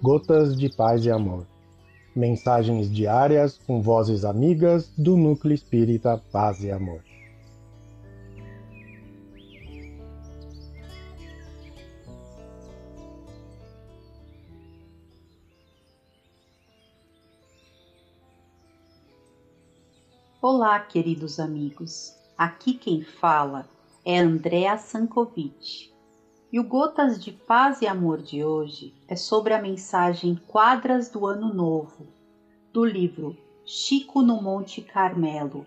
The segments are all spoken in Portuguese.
Gotas de Paz e Amor. Mensagens diárias com vozes amigas do Núcleo Espírita Paz e Amor. Olá, queridos amigos. Aqui quem fala é Andréa Sankovic. E o Gotas de Paz e Amor de hoje é sobre a mensagem Quadras do Ano Novo, do livro Chico no Monte Carmelo,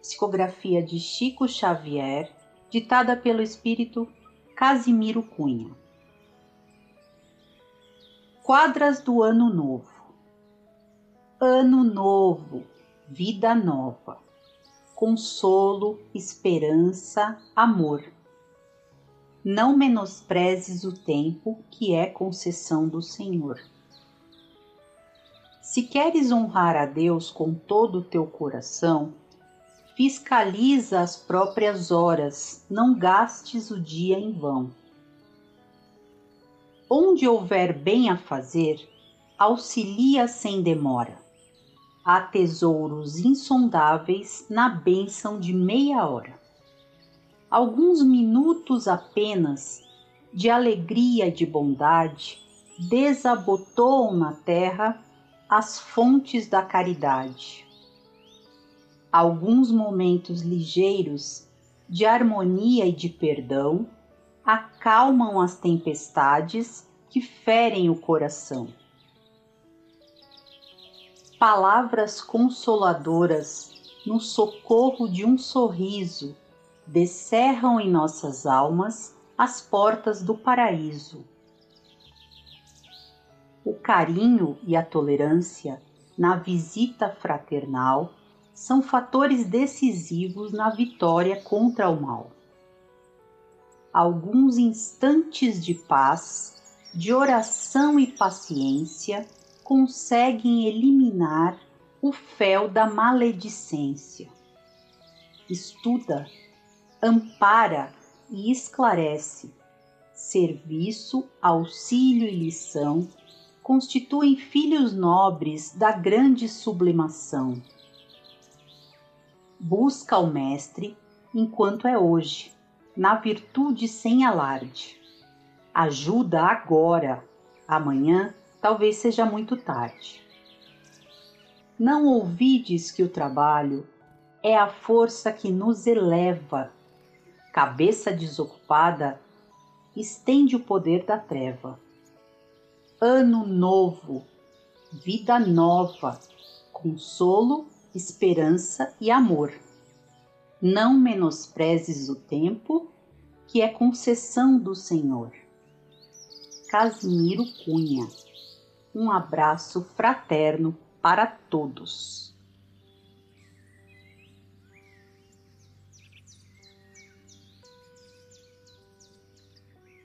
psicografia de Chico Xavier, ditada pelo espírito Casimiro Cunha. Quadras do Ano Novo. Ano Novo, vida nova, consolo, esperança, amor não menosprezes o tempo que é concessão do Senhor. Se queres honrar a Deus com todo o teu coração, fiscaliza as próprias horas, não gastes o dia em vão. Onde houver bem a fazer, auxilia sem demora. Há tesouros insondáveis na bênção de meia hora alguns minutos apenas de alegria e de bondade desabotoam na terra as fontes da caridade. Alguns momentos ligeiros de harmonia e de perdão acalmam as tempestades que ferem o coração. Palavras consoladoras no socorro de um sorriso descerram em nossas almas as portas do paraíso. O carinho e a tolerância na visita fraternal são fatores decisivos na vitória contra o mal. Alguns instantes de paz, de oração e paciência conseguem eliminar o fel da maledicência. Estuda ampara e esclarece. Serviço, auxílio e lição constituem filhos nobres da grande sublimação. Busca o Mestre enquanto é hoje, na virtude sem alarde. Ajuda agora, amanhã talvez seja muito tarde. Não ouvides que o trabalho é a força que nos eleva cabeça desocupada, estende o poder da treva. Ano novo, vida nova, consolo, esperança e amor. Não menosprezes o tempo, que é concessão do Senhor. Casimiro Cunha. Um abraço fraterno para todos.